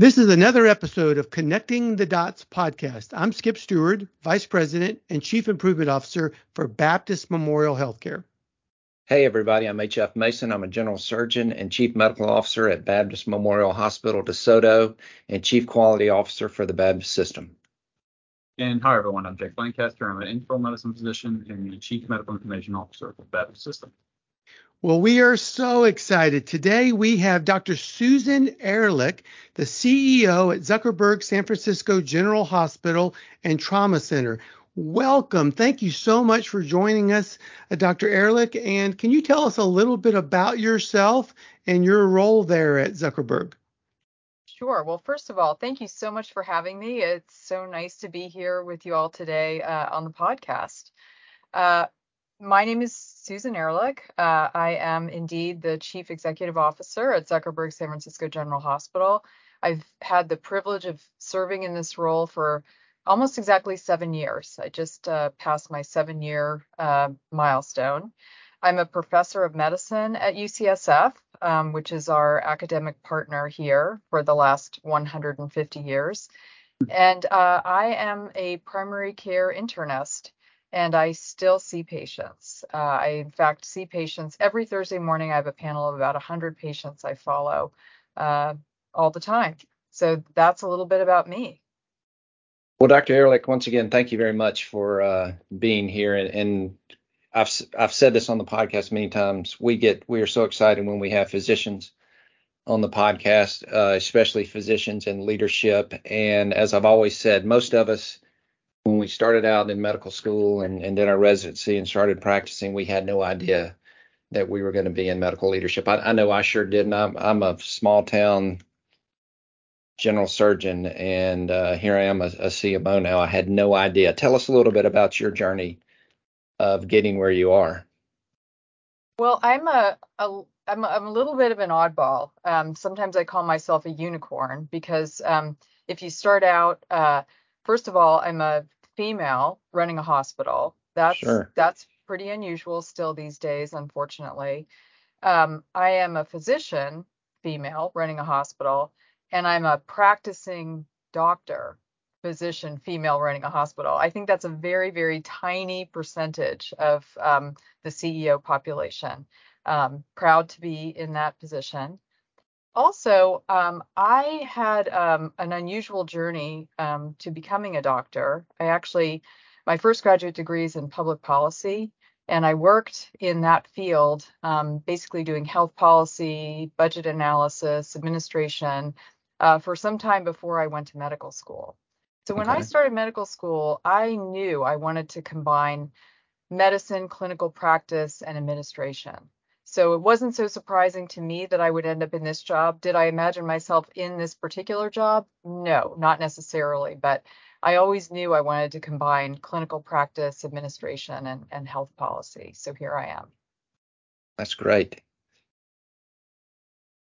This is another episode of Connecting the Dots podcast. I'm Skip Stewart, Vice President and Chief Improvement Officer for Baptist Memorial Healthcare. Hey, everybody, I'm H.F. Mason. I'm a General Surgeon and Chief Medical Officer at Baptist Memorial Hospital DeSoto and Chief Quality Officer for the Baptist System. And hi, everyone. I'm Jake Lancaster. I'm an internal medicine physician and the Chief Medical Information Officer for the Baptist System. Well, we are so excited. Today we have Dr. Susan Ehrlich, the CEO at Zuckerberg San Francisco General Hospital and Trauma Center. Welcome. Thank you so much for joining us, uh, Dr. Ehrlich. And can you tell us a little bit about yourself and your role there at Zuckerberg? Sure. Well, first of all, thank you so much for having me. It's so nice to be here with you all today uh, on the podcast. Uh, my name is Susan Ehrlich. Uh, I am indeed the Chief Executive Officer at Zuckerberg San Francisco General Hospital. I've had the privilege of serving in this role for almost exactly seven years. I just uh, passed my seven year uh, milestone. I'm a professor of medicine at UCSF, um, which is our academic partner here for the last 150 years. And uh, I am a primary care internist and I still see patients. Uh, I, in fact, see patients every Thursday morning. I have a panel of about 100 patients I follow uh, all the time. So that's a little bit about me. Well, Dr. Ehrlich, once again, thank you very much for uh, being here. And, and, I've I've said this on the podcast many times. We get we are so excited when we have physicians on the podcast, uh, especially physicians in leadership. And as I've always said, most of us when we started out in medical school and, and did our residency and started practicing, we had no idea that we were going to be in medical leadership. I, I know I sure didn't. I'm, I'm a small town general surgeon, and uh, here I am a, a CMO now. I had no idea. Tell us a little bit about your journey of getting where you are. Well, I'm a, a I'm a, I'm a little bit of an oddball. Um, sometimes I call myself a unicorn because um, if you start out uh, first of all, I'm a female running a hospital. That's sure. that's pretty unusual still these days, unfortunately. Um, I am a physician, female, running a hospital, and I'm a practicing doctor, physician, female, running a hospital. I think that's a very, very tiny percentage of um, the CEO population. Um, proud to be in that position also, um, I had um, an unusual journey um, to becoming a doctor. I actually, my first graduate degree is in public policy, and I worked in that field, um, basically doing health policy, budget analysis, administration, uh, for some time before I went to medical school. So when okay. I started medical school, I knew I wanted to combine medicine, clinical practice, and administration. So it wasn't so surprising to me that I would end up in this job. Did I imagine myself in this particular job? No, not necessarily. But I always knew I wanted to combine clinical practice, administration, and, and health policy. So here I am. That's great.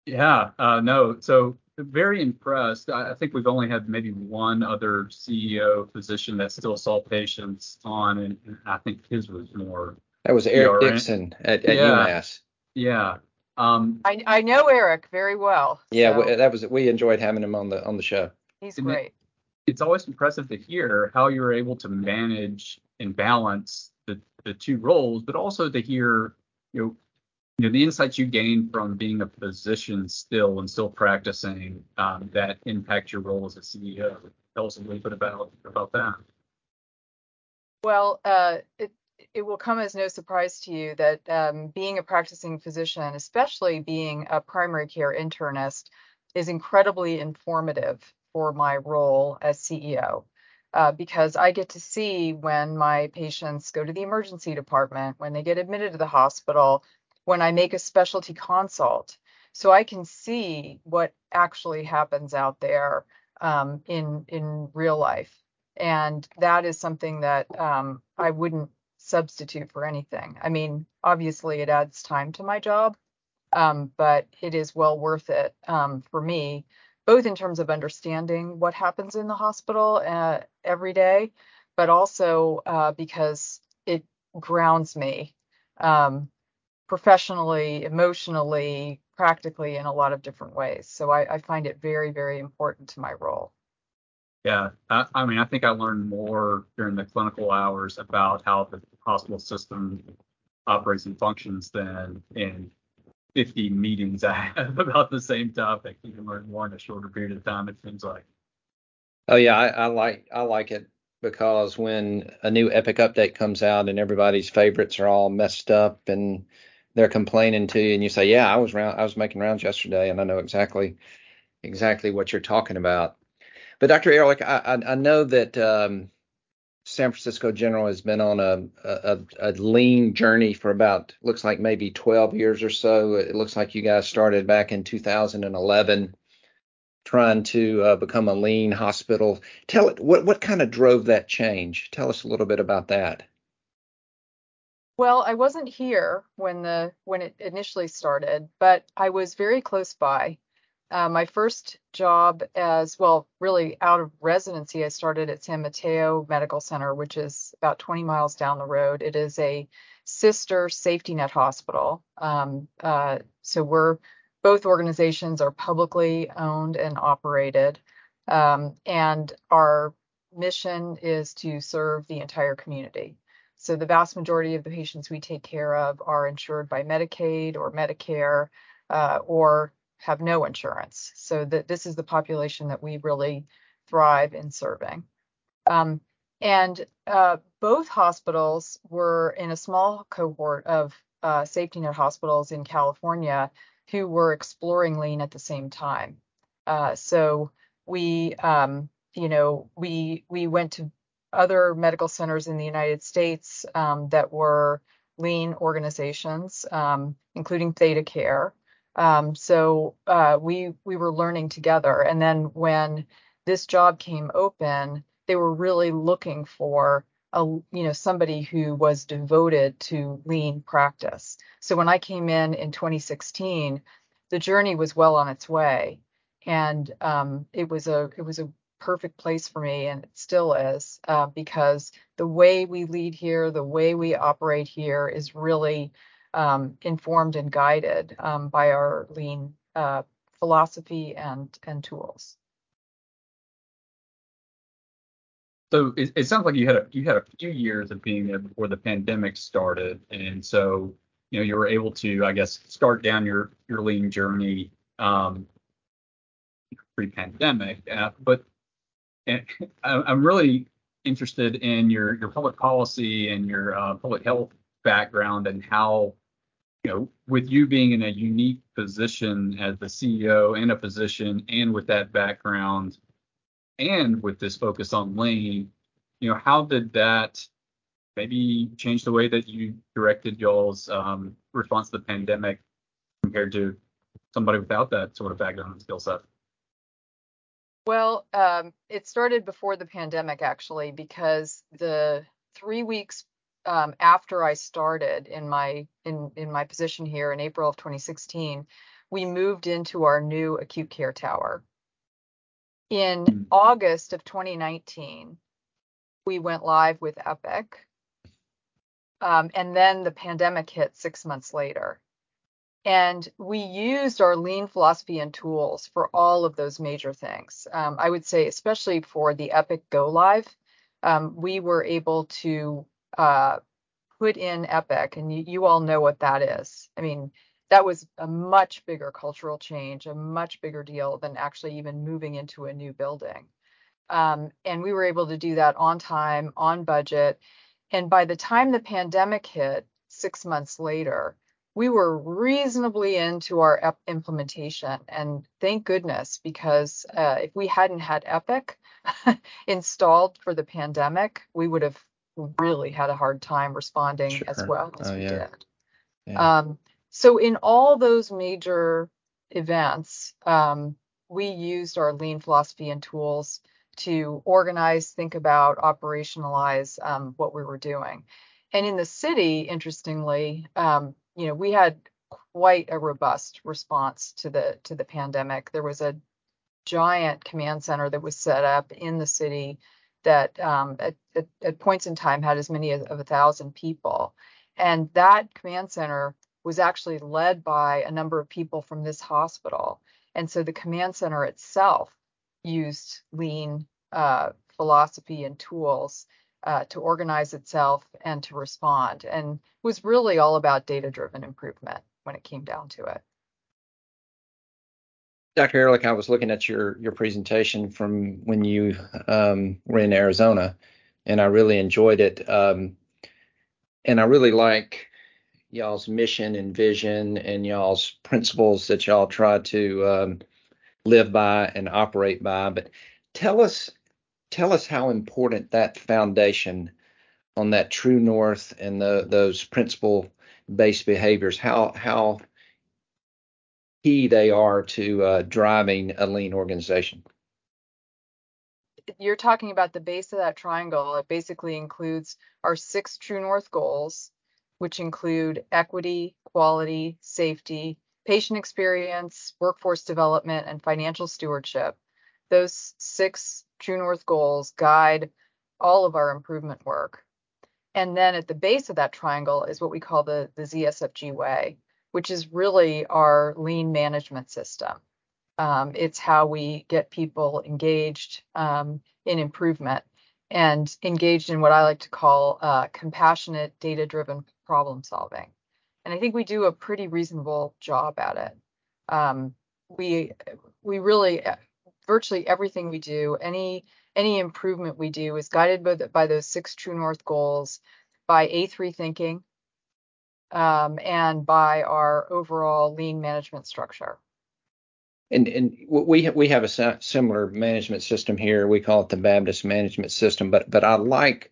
Yeah, uh, no. So very impressed. I, I think we've only had maybe one other CEO physician that still saw patients on, and, and I think his was more. That was Eric PRN. Dickson at, at yeah. UMass. Yeah. Um, I, I know Eric very well. Yeah, so. that was we enjoyed having him on the on the show. He's great. It, it's always impressive to hear how you're able to manage and balance the the two roles, but also to hear you know you know the insights you gain from being a physician still and still practicing um, that impact your role as a CEO. Tell us a little bit about about that. Well, uh, it, it will come as no surprise to you that um, being a practicing physician, especially being a primary care internist, is incredibly informative for my role as CEO. Uh, because I get to see when my patients go to the emergency department, when they get admitted to the hospital, when I make a specialty consult. So I can see what actually happens out there um, in in real life, and that is something that um, I wouldn't substitute for anything. I mean, obviously it adds time to my job, um, but it is well worth it um, for me, both in terms of understanding what happens in the hospital uh, every day, but also uh, because it grounds me um, professionally, emotionally, practically in a lot of different ways. So I, I find it very, very important to my role. Yeah, I, I, mean, I think I learned more during the clinical hours about how the hospital system operates and functions than in 50 meetings I have about the same topic. You can learn more in a shorter period of time. It seems like. Oh yeah, I, I like I like it because when a new Epic update comes out and everybody's favorites are all messed up and they're complaining to you, and you say, "Yeah, I was round, I was making rounds yesterday, and I know exactly exactly what you're talking about." But Dr. Ehrlich, I, I, I know that um, San Francisco General has been on a, a, a lean journey for about looks like maybe 12 years or so. It looks like you guys started back in 2011 trying to uh, become a lean hospital. Tell it what what kind of drove that change. Tell us a little bit about that. Well, I wasn't here when the when it initially started, but I was very close by. Uh, my first job as well, really out of residency, I started at San Mateo Medical Center, which is about 20 miles down the road. It is a sister safety net hospital. Um, uh, so we're both organizations are publicly owned and operated, um, and our mission is to serve the entire community. So the vast majority of the patients we take care of are insured by Medicaid or Medicare uh, or have no insurance. So that this is the population that we really thrive in serving. Um, and uh, both hospitals were in a small cohort of uh, safety net hospitals in California who were exploring lean at the same time. Uh, so we, um, you know, we we went to other medical centers in the United States um, that were lean organizations, um, including ThedaCare. Um, so uh, we we were learning together, and then when this job came open, they were really looking for a you know somebody who was devoted to lean practice. So when I came in in 2016, the journey was well on its way, and um, it was a it was a perfect place for me, and it still is uh, because the way we lead here, the way we operate here, is really um, informed and guided um, by our lean uh, philosophy and and tools. So it, it, sounds like you had a you had a few years of being there before the pandemic started, and so you know you were able to, I guess, start down your your lean journey um, pre-pandemic. Uh, but and I'm really interested in your your public policy and your uh, public health background and how you know with you being in a unique position as the CEO and a position and with that background and with this focus on lean, you know, how did that maybe change the way that you directed y'all's um, response to the pandemic compared to somebody without that sort of background and skill set? Well, um, it started before the pandemic actually, because the three weeks um, after I started in my in in my position here in April of 2016, we moved into our new acute care tower. In mm. August of 2019, we went live with Epic. Um, and then the pandemic hit six months later. And we used our lean philosophy and tools for all of those major things. Um, I would say, especially for the Epic Go Live, um, we were able to uh, put in Epic, and you, you all know what that is. I mean, that was a much bigger cultural change, a much bigger deal than actually even moving into a new building. Um, and we were able to do that on time, on budget. And by the time the pandemic hit, six months later, we were reasonably into our implementation. And thank goodness, because uh, if we hadn't had Epic installed for the pandemic, we would have really had a hard time responding sure. as well as oh, we yeah. did. Yeah. Um, so in all those major events, um, we used our lean philosophy and tools to organize, think about, operationalize um, what we were doing. And in the city, interestingly, um, you know, we had quite a robust response to the to the pandemic. There was a giant command center that was set up in the city that um, at, at, at, points in time had as many as of a thousand people. And that command center was actually led by a number of people from this hospital. And so the command center itself used lean uh, philosophy and tools uh, to organize itself and to respond, and was really all about data driven improvement when it came down to it. Dr. Ehrlich, I was looking at your your presentation from when you um, were in Arizona, and I really enjoyed it. Um, and I really like y'all's mission and vision and y'all's principles that y'all try to um, live by and operate by. But tell us tell us how important that foundation on that true north and the, those principle based behaviors how how key they are to uh, driving a lean organization. You're talking about the base of that triangle. It basically includes our six true north goals which include equity quality safety patient experience workforce development and financial stewardship. Those six True North goals guide all of our improvement work. And then at the base of that triangle is what we call the, the ZSFG way, which is really our lean management system. Um, it's how we get people engaged um, in improvement and engaged in what I like to call uh, compassionate, data driven problem solving. And I think we do a pretty reasonable job at it. Um, we we really virtually everything we do, any any improvement we do is guided by, the, by those six true north goals, by A3 thinking, um, and by our overall lean management structure. And and we have, we have a similar management system here. We call it the Baptist management system, but but I like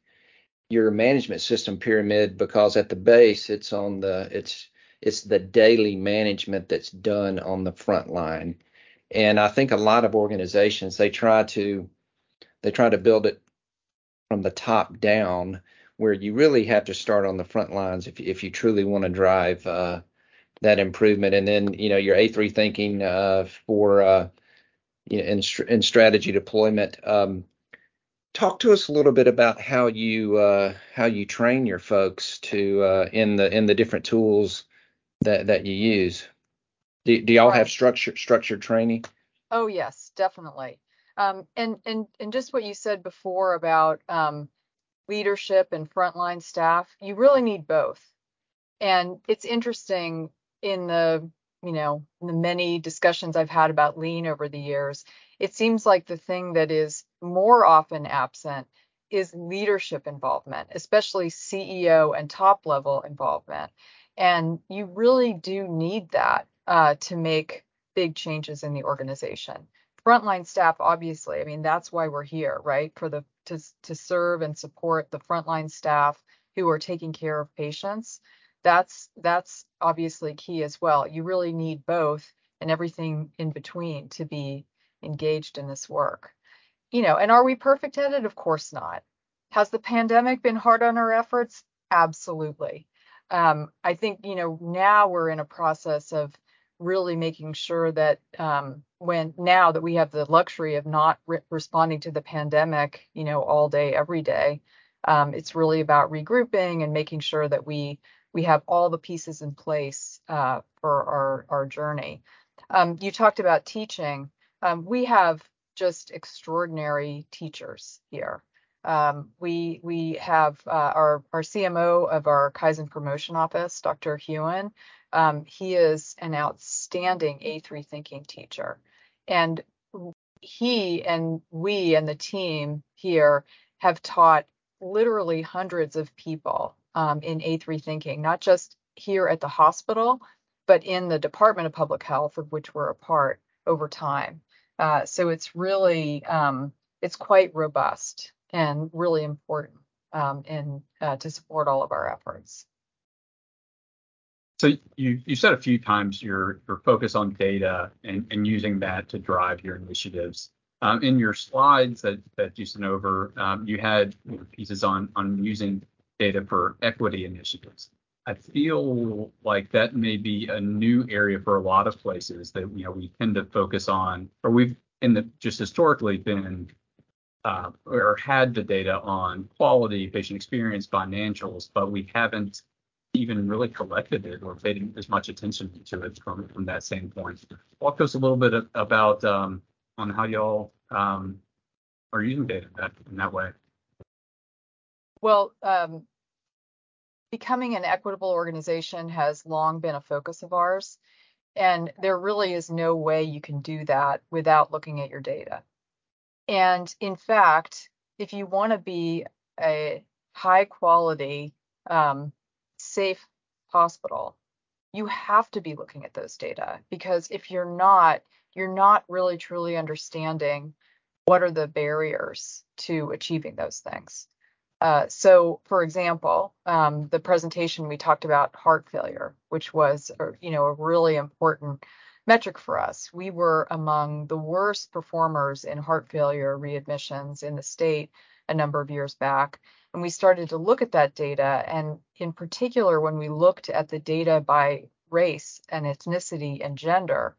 your management system pyramid because at the base it's on the it's it's the daily management that's done on the front line and I think a lot of organizations they try to they try to build it from the top down, where you really have to start on the front lines if if you truly want to drive uh, that improvement. And then you know your A3 thinking uh, for uh, you know, in, in strategy deployment. Um, talk to us a little bit about how you uh, how you train your folks to uh, in the in the different tools that that you use. Do, do y'all right. have structured structured training? Oh yes, definitely. Um, and and and just what you said before about um, leadership and frontline staff, you really need both. And it's interesting in the you know the many discussions I've had about lean over the years, it seems like the thing that is more often absent is leadership involvement, especially CEO and top level involvement. And you really do need that uh, to make big changes in the organization. Frontline staff, obviously, I mean, that's why we're here, right? For the to, to serve and support the frontline staff who are taking care of patients. That's that's obviously key as well. You really need both and everything in between to be engaged in this work. You know, and are we perfect at it? Of course not. Has the pandemic been hard on our efforts? Absolutely. Um, I think, you know, now we're in a process of really making sure that um, when now that we have the luxury of not re- responding to the pandemic, you know, all day, every day, um, it's really about regrouping and making sure that we we have all the pieces in place uh, for our our journey. Um, you talked about teaching. Um, we have just extraordinary teachers here. Um, we we have uh, our our CMO of our Kaizen promotion office, Dr. Hewen. Um, he is an outstanding A3 thinking teacher. And he and we and the team here have taught literally hundreds of people um, in A3 thinking, not just here at the hospital, but in the Department of Public Health, of which we're a part over time. Uh, so it's really um, it's quite robust and really important um, in uh, to support all of our efforts. So you you said a few times your your focus on data and, and using that to drive your initiatives. Um, in your slides that that you sent over, um, you had pieces on on using data for equity initiatives. I feel like that may be a new area for a lot of places that you know we tend to focus on, or we've in the just historically been uh, or had the data on quality, patient experience, financials, but we haven't even really collected it or paid as much attention to it from from that standpoint. Walk us a little bit about um, on how y'all um, are using data that, in that way. Well, um, becoming an equitable organization has long been a focus of ours, and there really is no way you can do that without looking at your data. And in fact, if you want to be a high quality, um, safe hospital, you have to be looking at those data because if you're not, you're not really truly understanding what are the barriers to achieving those things. Uh, so, for example, um, the presentation we talked about heart failure, which was, you know, a really important metric for us. We were among the worst performers in heart failure readmissions in the state a number of years back. And we started to look at that data. And in particular, when we looked at the data by race and ethnicity and gender,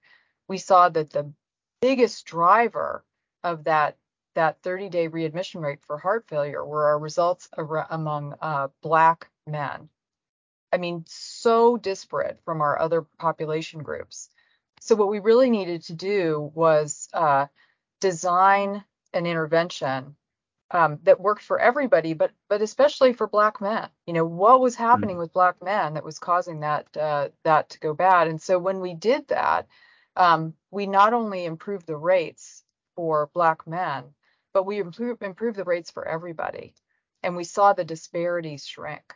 we saw that the biggest driver of that that 30-day readmission rate for heart failure were our results among uh, Black men. I mean, so disparate from our other population groups. So what we really needed to do was uh, design an intervention um, that worked for everybody, but but especially for Black men. You know, what was happening mm-hmm. with Black men that was causing that uh, that to go bad? And so when we did that, um, we not only improved the rates for Black men, but we improved improved the rates for everybody, and we saw the disparities shrink.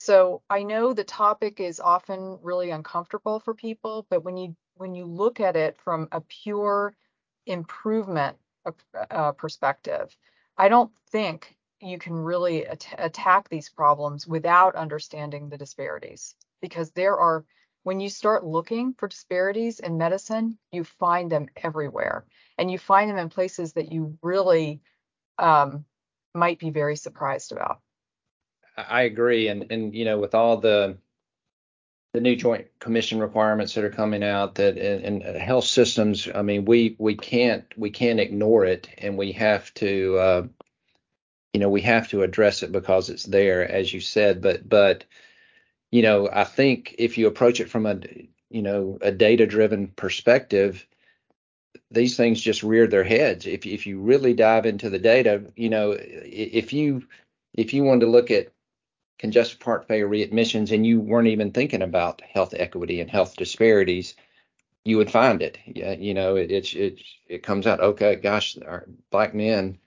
So I know the topic is often really uncomfortable for people, but when you when you look at it from a pure improvement uh, perspective, I don't think you can really at- attack these problems without understanding the disparities because there are when you start looking for disparities in medicine, you find them everywhere and you find them in places that you really um, might be very surprised about. I agree. And, and, you know, with all the, the new joint commission requirements that are coming out that in, health systems, I mean, we, we can't, we can't ignore it and we have to, uh, you know, we have to address it because it's there, as you said, but, but, you know, I think if you approach it from a, you know, a data driven perspective, these things just rear their heads. If if you really dive into the data, you know, if you if you wanted to look at congestive heart failure readmissions and you weren't even thinking about health equity and health disparities, you would find it. Yeah, you know, it it it, it comes out. Okay, gosh, our black men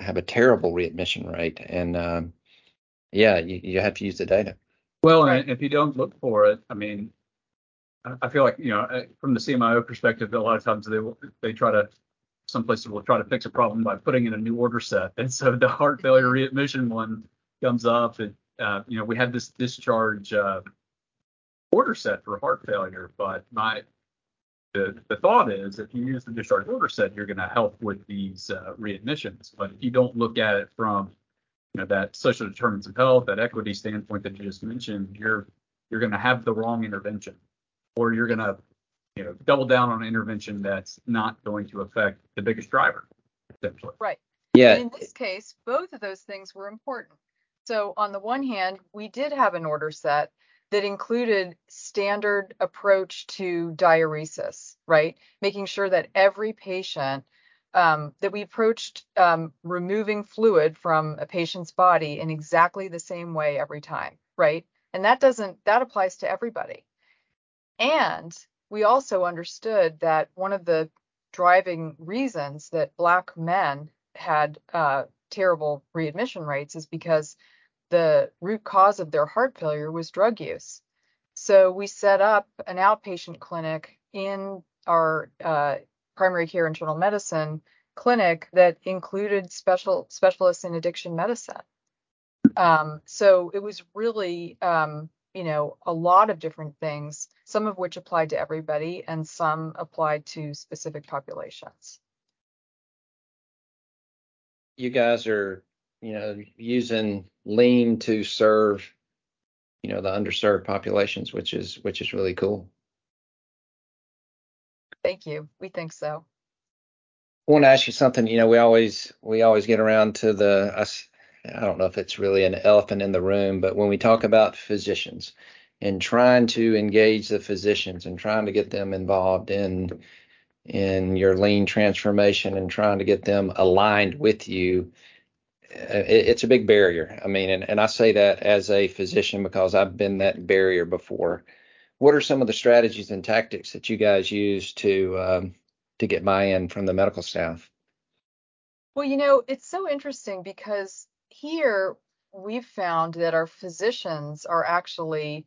have a terrible readmission rate, and um, yeah, you, you have to use the data. Well, right. if you don't look for it, I mean, I feel like you know, from the CMIO perspective, a lot of times they they try to some places will try to fix a problem by putting in a new order set, and so the heart failure readmission one comes up, and uh, you know, we had this discharge uh, order set for heart failure, but my the, the thought is if you use the discharge order set, you're going to help with these uh, readmissions. But if you don't look at it from you know that social determinants of health, that equity standpoint that you just mentioned, you're you're going to have the wrong intervention, or you're going to you know double down on an intervention that's not going to affect the biggest driver, essentially. Right. Yeah. And in this case, both of those things were important. So on the one hand, we did have an order set that included standard approach to diuresis, right? Making sure that every patient um, that we approached um, removing fluid from a patient's body in exactly the same way every time, right? And that doesn't, that applies to everybody. And we also understood that one of the driving reasons that Black men had uh, terrible readmission rates is because the root cause of their heart failure was drug use. So we set up an outpatient clinic in our uh, primary care internal medicine clinic that included special specialists in addiction medicine. Um, so it was really, um, you know, a lot of different things, some of which applied to everybody and some applied to specific populations. You guys are, you know, using lean to serve, you know, the underserved populations, which is which is really cool. Thank you. We think so. I want to ask you something. You know, we always we always get around to the us I don't know if it's really an elephant in the room, but when we talk about physicians and trying to engage the physicians and trying to get them involved in in your lean transformation and trying to get them aligned with you, it's a big barrier. I mean, and, and I say that as a physician because I've been that barrier before. What are some of the strategies and tactics that you guys use to um, to get buy-in from the medical staff? Well, you know, it's so interesting because here we've found that our physicians are actually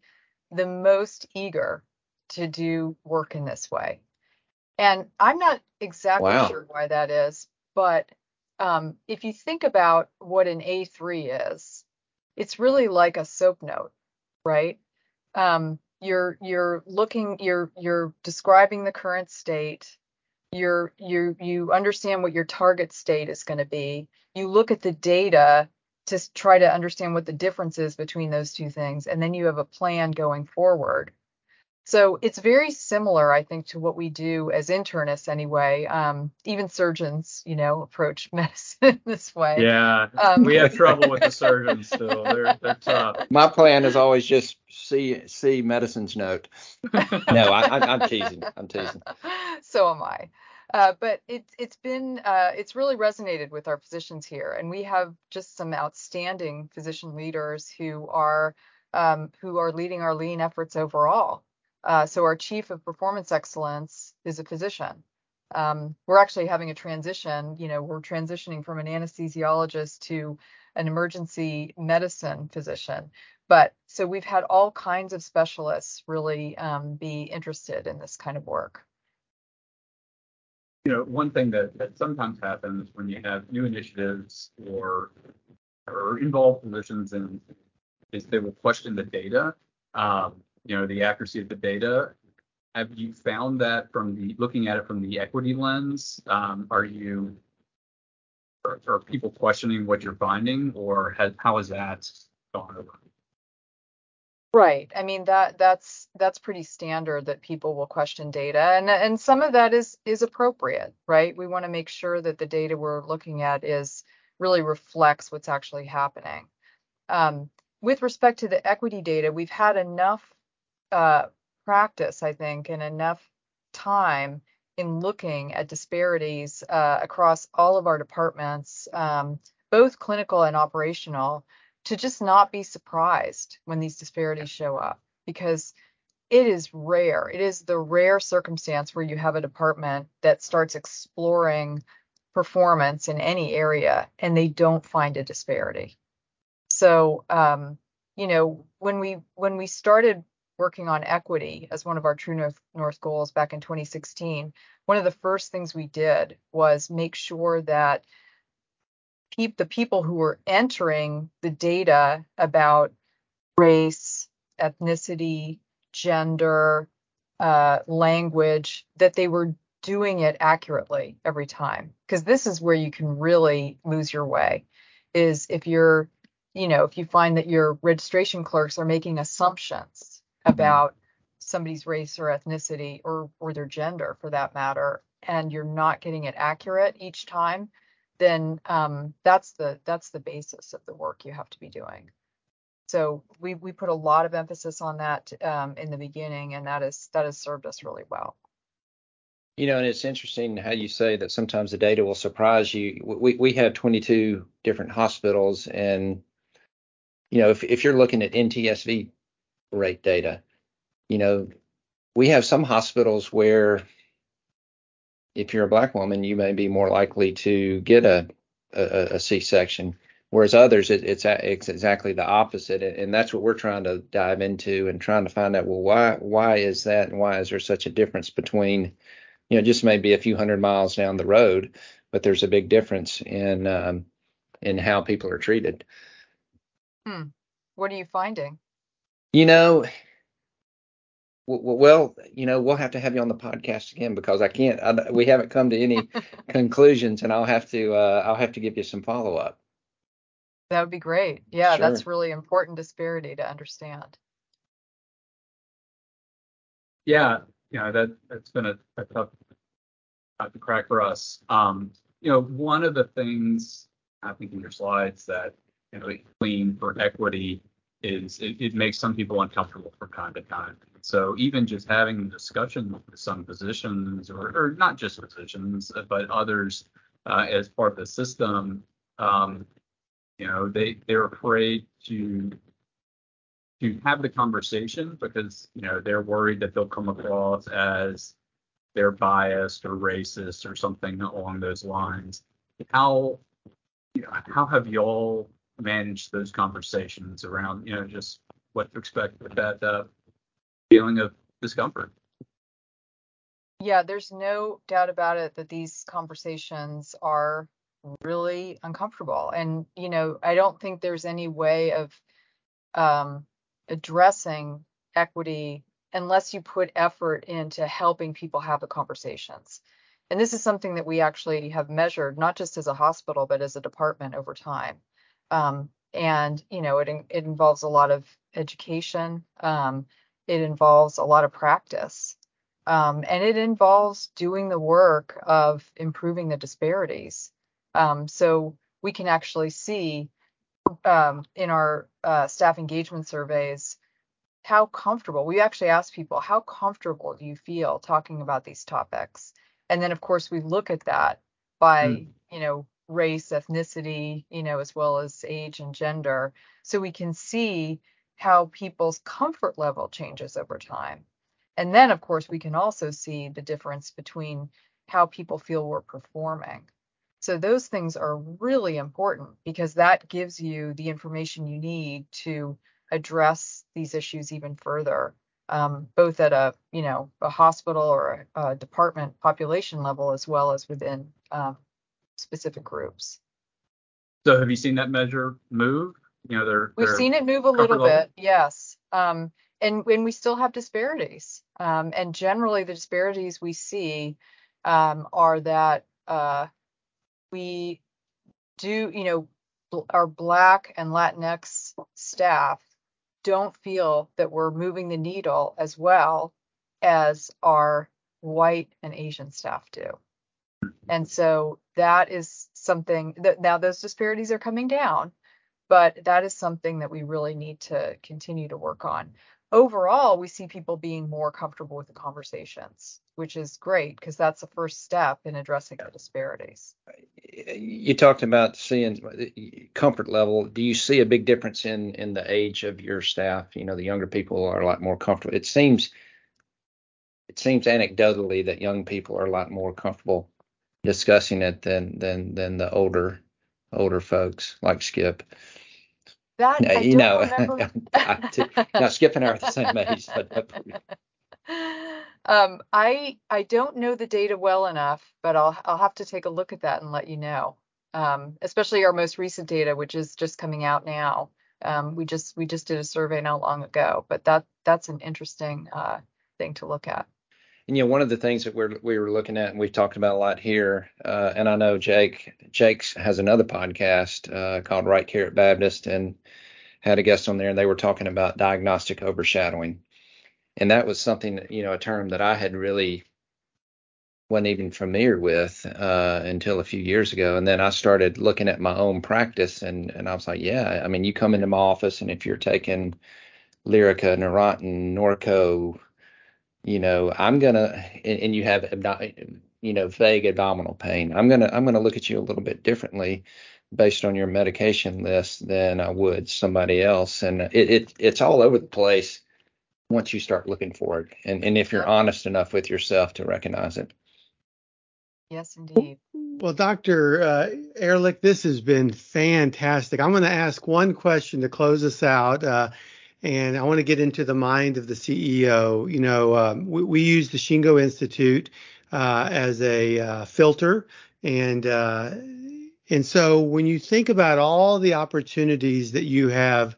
the most eager to do work in this way. And I'm not exactly Wow. sure why that is, but um, if you think about what an A3 is, it's really like a soap note, right? Um, you're you're looking, you're you're describing the current state. You're you you understand what your target state is going to be. You look at the data to try to understand what the difference is between those two things, and then you have a plan going forward. So it's very similar, I think, to what we do as internists anyway. Um, even surgeons, you know, approach medicine this way. Yeah, Um, we have trouble with the surgeons still. They're they're tough. My plan is always just see see medicine's note. No, I, I, I'm teasing. I'm teasing. so am I. Uh, but it's it's been uh, it's really resonated with our physicians here, and we have just some outstanding physician leaders who are um, who are leading our lean efforts overall. Uh, so our chief of performance excellence is a physician. Um, we're actually having a transition. You know, we're transitioning from an anesthesiologist to an emergency medicine physician. But so we've had all kinds of specialists really um, be interested in this kind of work. You know, one thing that, that sometimes happens when you have new initiatives or or involve physicians in is they will question the data, um, you know, the accuracy of the data. Have you found that from the looking at it from the equity lens? Um, are you are, are people questioning what you're finding, or has, how has that gone over? Right. I mean that that's that's pretty standard that people will question data and and some of that is is appropriate, right? We want to make sure that the data we're looking at is really reflects what's actually happening. Um, with respect to the equity data, we've had enough uh, practice, I think, and enough time in looking at disparities uh, across all of our departments, um, both clinical and operational, to just not be surprised when these disparities show up because it is rare. It is the rare circumstance where you have a department that starts exploring performance in any area and they don't find a disparity. So, um, you know, when we when we started working on equity as one of our True North, North goals back in 2016, one of the first things we did was make sure that peop, the people who were entering the data about race, ethnicity, gender, uh, language, that they were doing it accurately every time. Because this is where you can really lose your way, is if you're, you know, if you find that your registration clerks are making assumptions about somebody's race or ethnicity or or their gender for that matter, and you're not getting it accurate each time, then um, that's the that's the basis of the work you have to be doing. So we we put a lot of emphasis on that um, in the beginning, and that is that has served us really well. You know, and it's interesting how you say that sometimes the data will surprise you. We we have 22 different hospitals, and you know, if if you're looking at NTSV rate data, you know, we have some hospitals where if you're a black woman, you may be more likely to get a a, a C-section, whereas others it, it's it's exactly the opposite, and and that's what we're trying to dive into and trying to find out. Well, why why is that, and why is there such a difference between you know just maybe a few hundred miles down the road, but there's a big difference in um, in how people are treated. Hmm. What are you finding? You know, w- w- well, you know, we'll have to have you on the podcast again because I can't. I, we haven't come to any conclusions, and I'll have to. Uh, I'll have to give you some follow up. That would be great. Yeah, Sure. that's really important disparity to understand. Yeah, you know, that that's been a, a tough nut to crack for us. Um, you know, one of the things I think in your slides that you know, lean for equity is it, it, makes some people uncomfortable from time to time. So even just having discussions with some physicians or, or not just physicians, but others uh, as part of the system, um, you know, they they're afraid to to have the conversation because you know they're worried that they'll come across as they're biased or racist or something along those lines. How you know, how have y'all managed those conversations around you know just what to expect with that uh, feeling of discomfort? Yeah, there's no doubt about it that these conversations are really uncomfortable. And, you know, I don't think there's any way of um, addressing equity unless you put effort into helping people have the conversations. And this is something that we actually have measured, not just as a hospital, but as a department over time. Um, and, you know, it, it involves a lot of education. Um, it involves a lot of practice. Um, and it involves doing the work of improving the disparities. Um, so we can actually see um, in our uh, staff engagement surveys how comfortable we actually ask people how comfortable do you feel talking about these topics and then of course we look at that by mm. you know race ethnicity you know as well as age and gender so we can see how people's comfort level changes over time. And then of course we can also see the difference between how people feel we're performing. So those things are really important because that gives you the information you need to address these issues even further, um, both at a you know a hospital or a, a department population level as well as within um, specific groups. So have you seen that measure move? You know, they're, we've they're seen it move a little level? bit, yes. Um, and when we still have disparities, um, and generally the disparities we see um, are that uh, we do, you know, our Black and Latinx staff don't feel that we're moving the needle as well as our white and Asian staff do. And so that is something that now those disparities are coming down, but that is something that we really need to continue to work on overall, we see people being more comfortable with the conversations, which is great because that's the first step in addressing the disparities. You talked about seeing comfort level. Do you see a big difference in in the age of your staff? You know, the younger people are a lot more comfortable. It seems it seems anecdotally that young people are a lot more comfortable discussing it than than than the older older folks like Skip. That no, I you know, now Skip and I are the same age. But um, I I don't know the data well enough, but I'll I'll have to take a look at that and let you know. Um, especially our most recent data, which is just coming out now. Um, we just we just did a survey not long ago, but that that's an interesting uh, thing to look at. And you know, one of the things that we're we were looking at and we've talked about a lot here, uh, and I know Jake Jake has another podcast uh, called Right Care at Baptist, and had a guest on there, and they were talking about diagnostic overshadowing, and that was something you know a term that I had really wasn't even familiar with uh, until a few years ago, and then I started looking at my own practice, and and I was like, yeah, I mean, you come into my office, and if you're taking Lyrica, Neurontin, Norco, you know, I'm gonna, and, and you have, you know, vague abdominal pain. I'm gonna, I'm gonna look at you a little bit differently based on your medication list than I would somebody else. And it, it it's all over the place once you start looking for it, and and if you're honest enough with yourself to recognize it. Yes, indeed. Well, Dr. Uh, Ehrlich, this has been fantastic. I'm going to ask one question to close us out. Uh, and I want to get into the mind of the CEO. You know, um, we, we, use the Shingo Institute uh, as a uh, filter, and uh, and so when you think about all the opportunities that you have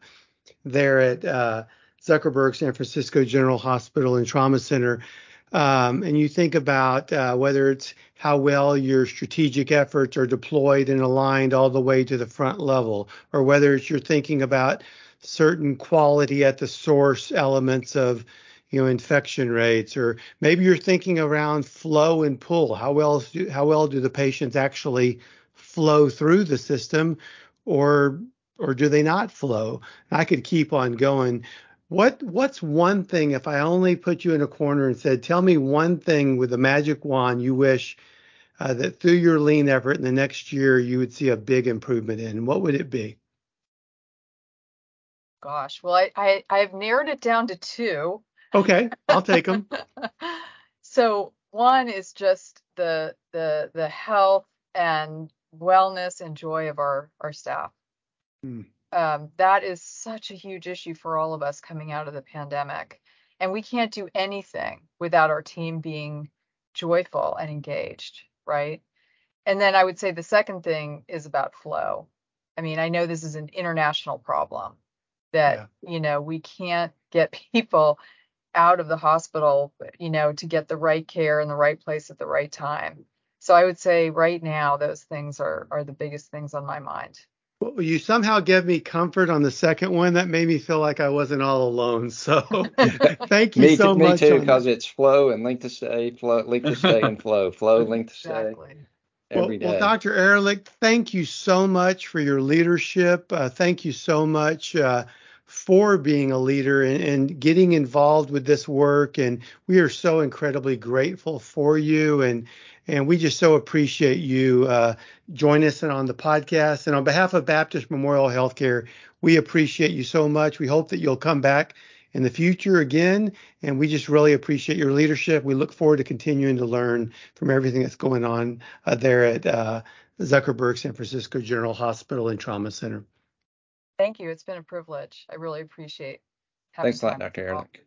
there at uh, Zuckerberg San Francisco General Hospital and Trauma Center, um, and you think about uh, whether it's how well your strategic efforts are deployed and aligned all the way to the front level, or whether it's you're thinking about certain quality at the source elements of you know infection rates or maybe you're thinking around flow and pull how well how well do the patients actually flow through the system or or do they not flow? I could keep on going. What what's one thing if I only put you in a corner and said, tell me one thing with a magic wand you wish uh, that through your lean effort in the next year you would see a big improvement in? What would it be? Gosh, well, I, I I've narrowed it down to two. Okay, I'll take them. so one is just the the the health and wellness and joy of our our staff. Hmm. Um, that is such a huge issue for all of us coming out of the pandemic, and we can't do anything without our team being joyful and engaged, right? And then I would say the second thing is about flow. I mean, I know this is an international problem that yeah. you know we can't get people out of the hospital, you know, to get the right care in the right place at the right time. So I would say right now those things are are the biggest things on my mind. Well, you somehow gave me comfort on the second one. That made me feel like I wasn't all alone. So thank you me, so me much. Me too, because it's flow and length to stay, flow, length to stay, and flow, flow, length to stay. Every well, well, Dr. Ehrlich, thank you so much for your leadership. Uh, thank you so much uh, for being a leader and, and, getting involved with this work. And we are so incredibly grateful for you. And and we just so appreciate you uh, joining us on the podcast. And on behalf of Baptist Memorial Healthcare, we appreciate you so much. We hope that you'll come back in the future again. And we just really appreciate your leadership. We look forward to continuing to learn from everything that's going on uh, there at uh, Zuckerberg San Francisco General Hospital and Trauma Center. Thank you. It's been a privilege. I really appreciate having Thanks a lot, Dr. Ehrlich.